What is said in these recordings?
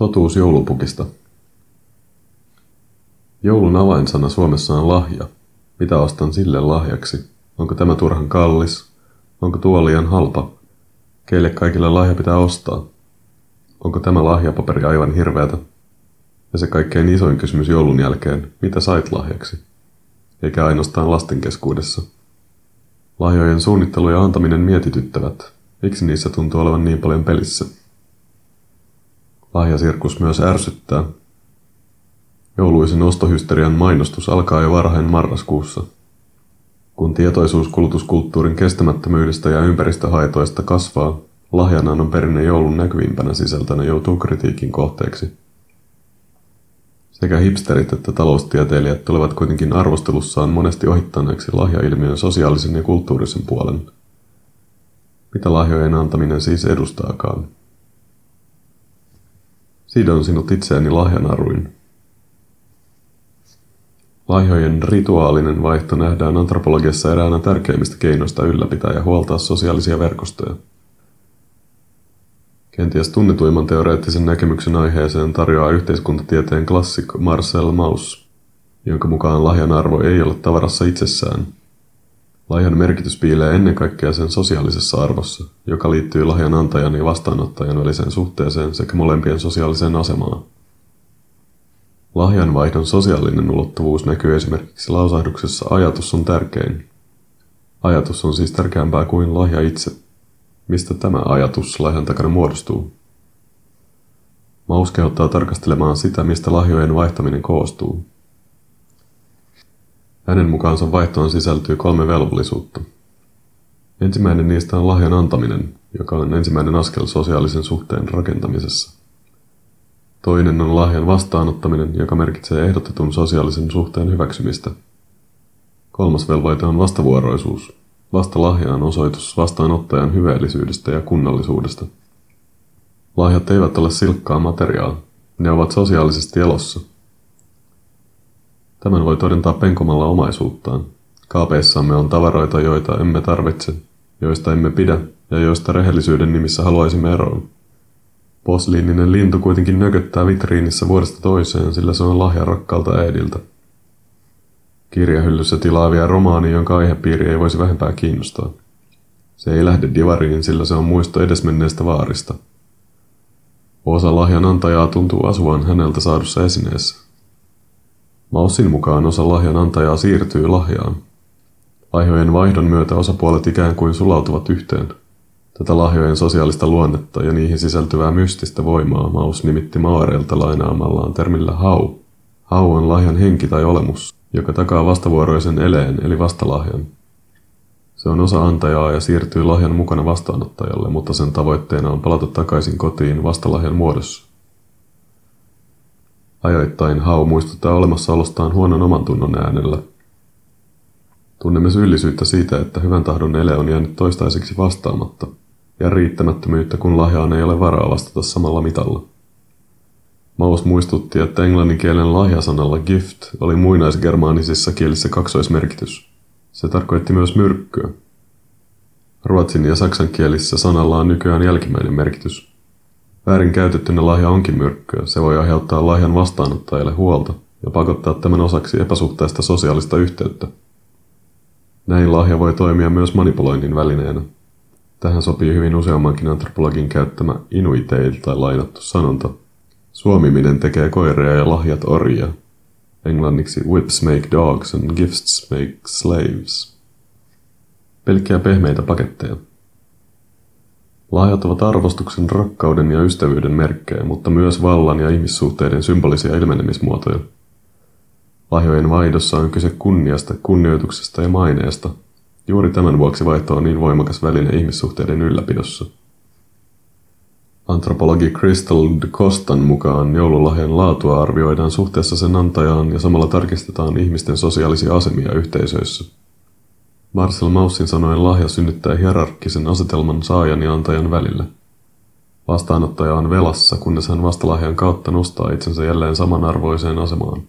Totuus joulupukista. Joulun avainsana Suomessa on lahja. Mitä ostan sille lahjaksi? Onko tämä turhan kallis? Onko tuo liian halpa? Keille kaikille lahja pitää ostaa? Onko tämä lahjapaperi aivan hirveätä? Ja se kaikkein isoin kysymys joulun jälkeen, mitä sait lahjaksi? Eikä ainoastaan lasten keskuudessa. Lahjojen suunnittelu ja antaminen mietityttävät. Miksi niissä tuntuu olevan niin paljon pelissä? Lahjasirkus myös ärsyttää. Jouluisen ostohysterian mainostus alkaa jo varhain marraskuussa. Kun tietoisuus kulutuskulttuurin kestämättömyydestä ja ympäristöhaitoista kasvaa, lahjanannon perinne joulun näkyvimpänä sisältönä joutuu kritiikin kohteeksi. Sekä hipsterit että taloustieteilijät tulevat kuitenkin arvostelussaan monesti ohittaneeksi lahjailmiön sosiaalisen ja kulttuurisen puolen. Mitä lahjojen antaminen siis edustaakaan? Sidon sinut itseäni lahjanaruin. Lahjojen rituaalinen vaihto nähdään antropologiassa eräänä tärkeimmistä keinoista ylläpitää ja huoltaa sosiaalisia verkostoja. Kenties tunnetuimman teoreettisen näkemyksen aiheeseen tarjoaa yhteiskuntatieteen klassik Marcel Mauss, jonka mukaan lahjan arvo ei ole tavarassa itsessään. Lahjan merkitys piilee ennen kaikkea sen sosiaalisessa arvossa, joka liittyy lahjan antajan ja vastaanottajan väliseen suhteeseen sekä molempien sosiaaliseen asemaan. Lahjanvaihdon sosiaalinen ulottuvuus näkyy esimerkiksi lausahduksessa ajatus on tärkein. Ajatus on siis tärkeämpää kuin lahja itse. Mistä tämä ajatus lahjan takana muodostuu? Maus kehottaa tarkastelemaan sitä, mistä lahjojen vaihtaminen koostuu. Hänen mukaansa vaihtoon sisältyy kolme velvollisuutta. Ensimmäinen niistä on lahjan antaminen, joka on ensimmäinen askel sosiaalisen suhteen rakentamisessa. Toinen on lahjan vastaanottaminen, joka merkitsee ehdotetun sosiaalisen suhteen hyväksymistä. Kolmas velvoite on vastavuoroisuus. Vasta lahja on osoitus vastaanottajan hyveellisyydestä ja kunnallisuudesta. Lahjat eivät ole silkkaa materiaa. Ne ovat sosiaalisesti elossa. Tämän voi todentaa penkomalla omaisuuttaan. Kaapeissamme on tavaroita, joita emme tarvitse, joista emme pidä ja joista rehellisyyden nimissä haluaisimme eroon. Posliininen lintu kuitenkin nököttää vitriinissä vuodesta toiseen, sillä se on lahja rakkaalta äidiltä. Kirjahyllyssä tilaavia romaani, jonka aihepiiri ei voisi vähempää kiinnostaa. Se ei lähde divariin, sillä se on muisto edesmenneestä vaarista. Osa lahjan antajaa tuntuu asuvan häneltä saadussa esineessä. Maussin mukaan osa lahjan antajaa siirtyy lahjaan. Lahjojen vaihdon myötä osapuolet ikään kuin sulautuvat yhteen. Tätä lahjojen sosiaalista luonnetta ja niihin sisältyvää mystistä voimaa Maus nimitti Maareilta lainaamallaan termillä hau. Hau on lahjan henki tai olemus, joka takaa vastavuoroisen eleen eli vastalahjan. Se on osa antajaa ja siirtyy lahjan mukana vastaanottajalle, mutta sen tavoitteena on palata takaisin kotiin vastalahjan muodossa. Ajoittain hau muistuttaa olemassaolostaan huonon oman tunnon äänellä. Tunnemme syyllisyyttä siitä, että hyvän tahdon ele on jäänyt toistaiseksi vastaamatta – ja riittämättömyyttä, kun lahjaan ei ole varaa vastata samalla mitalla. Maus muistutti, että englannin kielen lahjasanalla gift oli muinaisgermaanisissa kielissä kaksoismerkitys. Se tarkoitti myös myrkkyä. Ruotsin ja saksan kielissä sanalla on nykyään jälkimmäinen merkitys. Väärin käytettynä lahja onkin myrkkyä. Se voi aiheuttaa lahjan vastaanottajalle huolta ja pakottaa tämän osaksi epäsuhtaista sosiaalista yhteyttä. Näin lahja voi toimia myös manipuloinnin välineenä. Tähän sopii hyvin useammankin antropologin käyttämä inuiteilta lainattu sanonta. Suomiminen tekee koiria ja lahjat orjia. Englanniksi whips make dogs and gifts make slaves. Pelkkiä pehmeitä paketteja. Lahjat ovat arvostuksen, rakkauden ja ystävyyden merkkejä, mutta myös vallan ja ihmissuhteiden symbolisia ilmenemismuotoja. Lahjojen vaihdossa on kyse kunniasta, kunnioituksesta ja maineesta – Juuri tämän vuoksi vaihto on niin voimakas väline ihmissuhteiden ylläpidossa. Antropologi Crystal de Costan mukaan joululahjan laatua arvioidaan suhteessa sen antajaan ja samalla tarkistetaan ihmisten sosiaalisia asemia yhteisöissä. Marcel Maussin sanoen lahja synnyttää hierarkkisen asetelman saajan ja antajan välille. Vastaanottaja on velassa, kunnes hän vastalahjan kautta nostaa itsensä jälleen samanarvoiseen asemaan.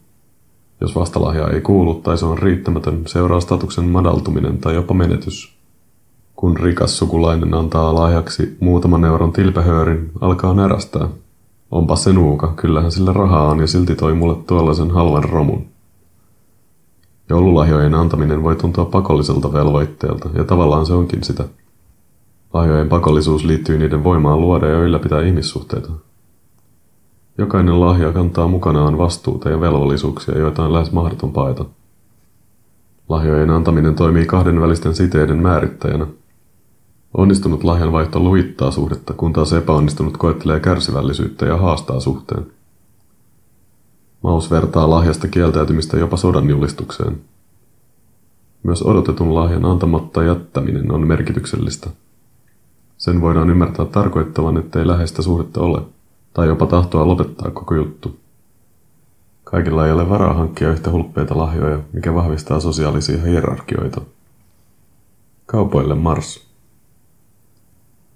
Jos vastalahja ei kuulu tai se on riittämätön, seuraa statuksen madaltuminen tai jopa menetys. Kun rikas sukulainen antaa lahjaksi muutaman euron tilpehöörin, alkaa närästää. Onpa se nuuka, kyllähän sillä rahaa on ja silti toi mulle tuollaisen halvan romun. Joululahjojen antaminen voi tuntua pakolliselta velvoitteelta, ja tavallaan se onkin sitä. Lahjojen pakollisuus liittyy niiden voimaan luoda ja ylläpitää ihmissuhteita. Jokainen lahja kantaa mukanaan vastuuta ja velvollisuuksia, joita on lähes mahdoton paeta. Lahjojen antaminen toimii kahden välisten siteiden määrittäjänä. Onnistunut lahjanvaihto luittaa suhdetta, kun taas epäonnistunut koettelee kärsivällisyyttä ja haastaa suhteen. Maus vertaa lahjasta kieltäytymistä jopa sodan julistukseen. Myös odotetun lahjan antamatta jättäminen on merkityksellistä. Sen voidaan ymmärtää tarkoittavan, ettei läheistä suhdetta ole, tai jopa tahtoa lopettaa koko juttu. Kaikilla ei ole varaa hankkia yhtä hulppeita lahjoja, mikä vahvistaa sosiaalisia hierarkioita. Kaupoille Mars.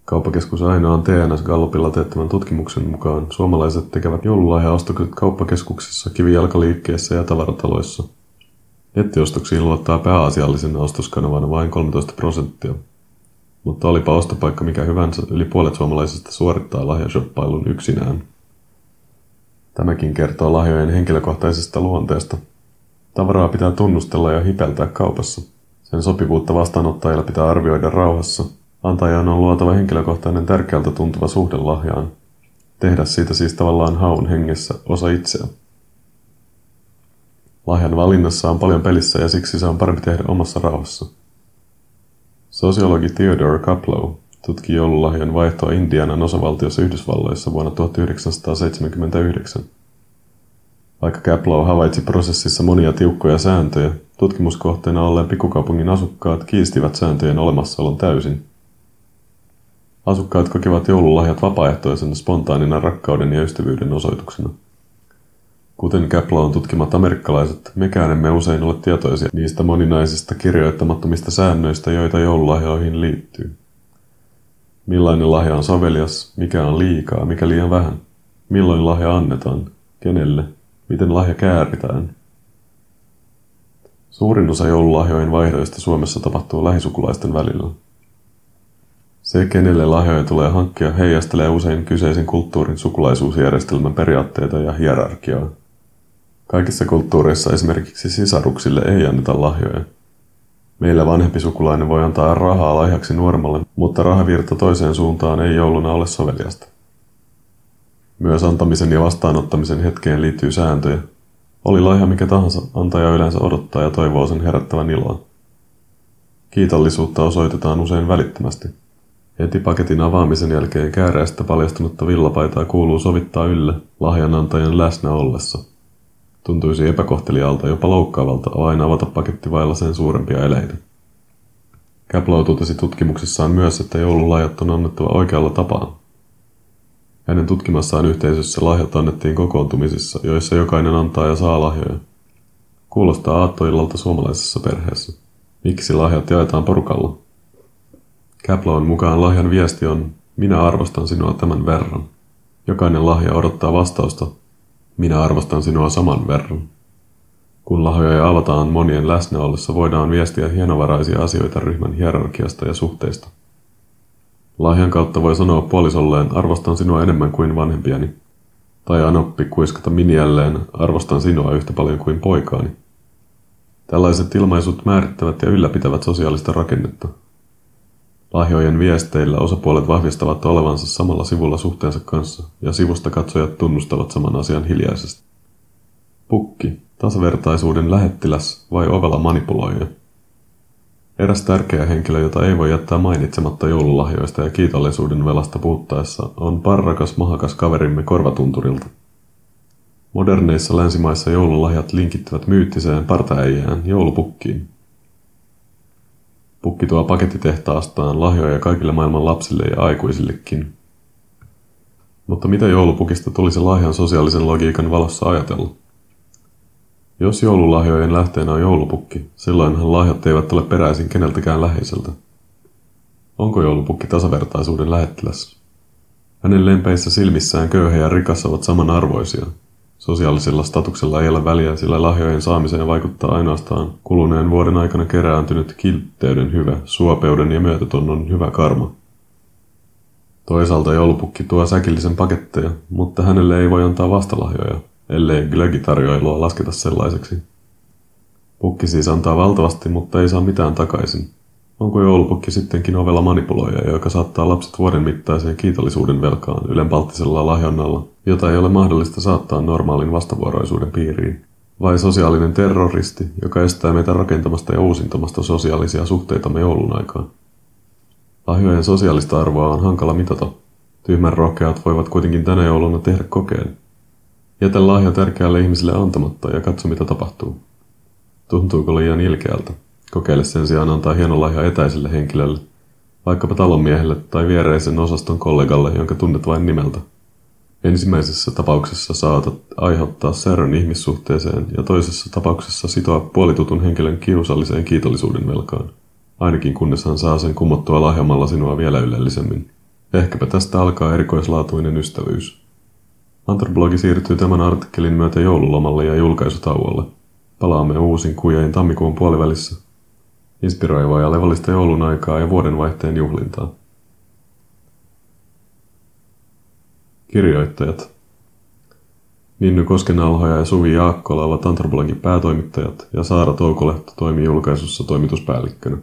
Kauppakeskus Ainoan TNS Gallupilla teettämän tutkimuksen mukaan suomalaiset tekevät joululahjaostokset kauppakeskuksissa, kivijalkaliikkeissä ja tavarataloissa. Nettiostoksiin luottaa pääasiallisena ostoskanavana vain 13 prosenttia. Mutta olipa ostopaikka mikä hyvänsä, yli puolet suomalaisista suorittaa lahjashoppailun yksinään. Tämäkin kertoo lahjojen henkilökohtaisesta luonteesta. Tavaraa pitää tunnustella ja hipeltää kaupassa. Sen sopivuutta vastaanottajilla pitää arvioida rauhassa. Antajan on luotava henkilökohtainen tärkeältä tuntuva suhde lahjaan. Tehdä siitä siis tavallaan haun hengessä osa itseä. Lahjan valinnassa on paljon pelissä ja siksi se on parempi tehdä omassa rauhassa. Sosiologi Theodore Kaplow tutki joululahjan vaihtoa Indianan osavaltiossa Yhdysvalloissa vuonna 1979. Vaikka Kaplow havaitsi prosessissa monia tiukkoja sääntöjä, tutkimuskohteena olleen pikkukaupungin asukkaat kiistivät sääntöjen olemassaolon täysin. Asukkaat kokivat joululahjat vapaaehtoisena spontaanina rakkauden ja ystävyyden osoituksena. Kuten Kaplown tutkimat amerikkalaiset, mekään emme usein ole tietoisia niistä moninaisista kirjoittamattomista säännöistä, joita joululahjoihin liittyy. Millainen lahja on sovelias, mikä on liikaa, mikä liian vähän, milloin lahja annetaan, kenelle, miten lahja kääritään. Suurin osa joululahjojen vaihdoista Suomessa tapahtuu lähisukulaisten välillä. Se, kenelle lahjoja tulee hankkia, heijastelee usein kyseisen kulttuurin sukulaisuusjärjestelmän periaatteita ja hierarkiaa. Kaikissa kulttuureissa esimerkiksi sisaruksille ei anneta lahjoja. Meillä vanhempi sukulainen voi antaa rahaa lahjaksi nuoremmalle, mutta rahavirta toiseen suuntaan ei jouluna ole soveliasta. Myös antamisen ja vastaanottamisen hetkeen liittyy sääntöjä. Oli lahja mikä tahansa, antaja yleensä odottaa ja toivoo sen herättävän iloa. Kiitollisuutta osoitetaan usein välittömästi. Heti paketin avaamisen jälkeen kääreästä paljastunutta villapaitaa kuuluu sovittaa ylle lahjanantajan läsnä ollessa – Tuntuisi epäkohtelialta, jopa loukkaavalta aina avata paketti vailla sen suurempia eleitä. Kaplow totesi tutkimuksissaan myös, että joululahjat on annettava oikealla tapaa. Hänen tutkimassaan yhteisössä lahjat annettiin kokoontumisissa, joissa jokainen antaa ja saa lahjoja. Kuulostaa aattoillalta suomalaisessa perheessä. Miksi lahjat jaetaan porukalla? Kaplown mukaan lahjan viesti on, minä arvostan sinua tämän verran. Jokainen lahja odottaa vastausta, minä arvostan sinua saman verran. Kun lahjoja avataan monien läsnä ollessa, voidaan viestiä hienovaraisia asioita ryhmän hierarkiasta ja suhteista. Lahjan kautta voi sanoa puolisolleen, arvostan sinua enemmän kuin vanhempiani. Tai anoppi kuiskata miniälleen, arvostan sinua yhtä paljon kuin poikaani. Tällaiset ilmaisut määrittävät ja ylläpitävät sosiaalista rakennetta, Lahjojen viesteillä osapuolet vahvistavat olevansa samalla sivulla suhteensa kanssa, ja sivusta katsojat tunnustavat saman asian hiljaisesti. Pukki, tasavertaisuuden lähettiläs vai ovela manipuloija? Eräs tärkeä henkilö, jota ei voi jättää mainitsematta joululahjoista ja kiitollisuuden velasta puhuttaessa, on parrakas mahakas kaverimme Korvatunturilta. Moderneissa länsimaissa joululahjat linkittyvät myyttiseen partaäijään joulupukkiin, Pukki tuo pakettitehtaastaan lahjoja kaikille maailman lapsille ja aikuisillekin. Mutta mitä joulupukista tulisi lahjan sosiaalisen logiikan valossa ajatella? Jos joululahjojen lähteenä on joulupukki, silloinhan lahjat eivät ole peräisin keneltäkään läheiseltä. Onko joulupukki tasavertaisuuden lähettiläs? Hänen lempeissä silmissään köyhä ja rikas ovat samanarvoisia – Sosiaalisella statuksella ei ole väliä, sillä lahjojen saamiseen vaikuttaa ainoastaan kuluneen vuoden aikana kerääntynyt kiltteyden hyvä, suopeuden ja myötätunnon hyvä karma. Toisaalta joulupukki tuo säkillisen paketteja, mutta hänelle ei voi antaa vastalahjoja, ellei glögitarjoilua lasketa sellaiseksi. Pukki siis antaa valtavasti, mutta ei saa mitään takaisin. Onko joulupukki sittenkin ovella manipuloija, joka saattaa lapset vuoden mittaiseen kiitollisuuden velkaan ylenpalttisella lahjonnalla, jota ei ole mahdollista saattaa normaalin vastavuoroisuuden piiriin? Vai sosiaalinen terroristi, joka estää meitä rakentamasta ja uusintamasta sosiaalisia suhteitamme joulun aikaan? Lahjojen sosiaalista arvoa on hankala mitata. Tyhmän rohkeat voivat kuitenkin tänä jouluna tehdä kokeen. Jätä lahja tärkeälle ihmiselle antamatta ja katso mitä tapahtuu. Tuntuuko liian ilkeältä? Kokeile sen sijaan antaa hieno lahja etäiselle henkilölle, vaikkapa talonmiehelle tai viereisen osaston kollegalle, jonka tunnet vain nimeltä. Ensimmäisessä tapauksessa saatat aiheuttaa särön ihmissuhteeseen ja toisessa tapauksessa sitoa puolitutun henkilön kiusalliseen kiitollisuuden velkaan. Ainakin kunnes hän saa sen kumottua lahjamalla sinua vielä ylellisemmin. Ehkäpä tästä alkaa erikoislaatuinen ystävyys. Antropologi siirtyy tämän artikkelin myötä joululomalle ja julkaisutauolle. Palaamme uusin kujein tammikuun puolivälissä. Inspiroivaa ja levollista joulun aikaa ja vuodenvaihteen juhlintaa. Kirjoittajat Minny Koskenauhoja ja Suvi Jaakkola ovat antropologin päätoimittajat ja Saara Toukolehto toimii julkaisussa toimituspäällikkönä.